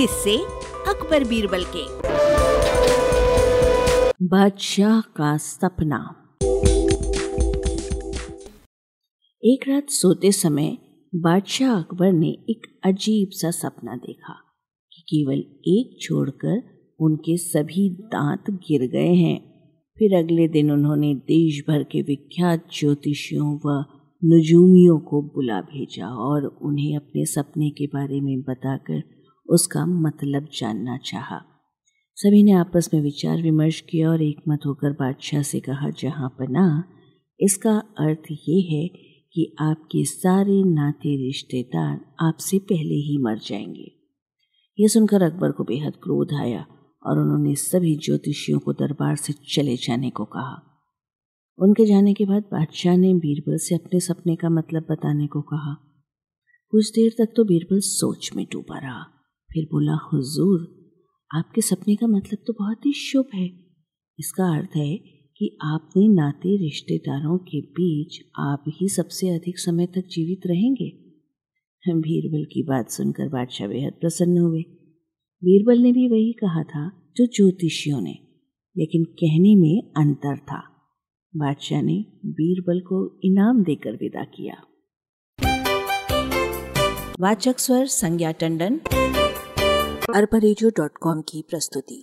किससे अकबर बीरबल के। बादशाह का सपना। एक रात सोते समय बादशाह अकबर ने एक अजीब सा सपना देखा कि केवल एक छोड़कर उनके सभी दांत गिर गए हैं। फिर अगले दिन उन्होंने देश भर के विख्यात ज्योतिषियों व नजूमियों को बुला भेजा और उन्हें अपने सपने के बारे में बताकर उसका मतलब जानना चाहा। सभी ने आपस में विचार विमर्श किया और एक मत होकर बादशाह से कहा, जहाँ पना इसका अर्थ ये है कि आपके सारे नाते रिश्तेदार आपसे पहले ही मर जाएँगे। यह सुनकर अकबर को बेहद क्रोध आया और उन्होंने सभी ज्योतिषियों को दरबार से चले जाने को कहा। उनके जाने के बाद बादशाह ने बीरबल से अपने सपने का मतलब बताने को कहा। कुछ देर तक तो बीरबल सोच में डूबा रहा। फिर बोला, हुजूर, आपके सपने का मतलब तो बहुत ही शुभ है। इसका अर्थ है कि आपने नाते रिश्तेदारों के बीच आप ही सबसे अधिक समय तक जीवित रहेंगे। बीरबल की बात सुनकर बादशाह बेहद प्रसन्न हुए। बीरबल ने भी वही कहा था जो ज्योतिषियों ने, लेकिन कहने में अंतर था। बादशाह ने बीरबल को इनाम देकर विदा किया। वाचक स्वर संज्ञा टंडन। अरबा की प्रस्तुति।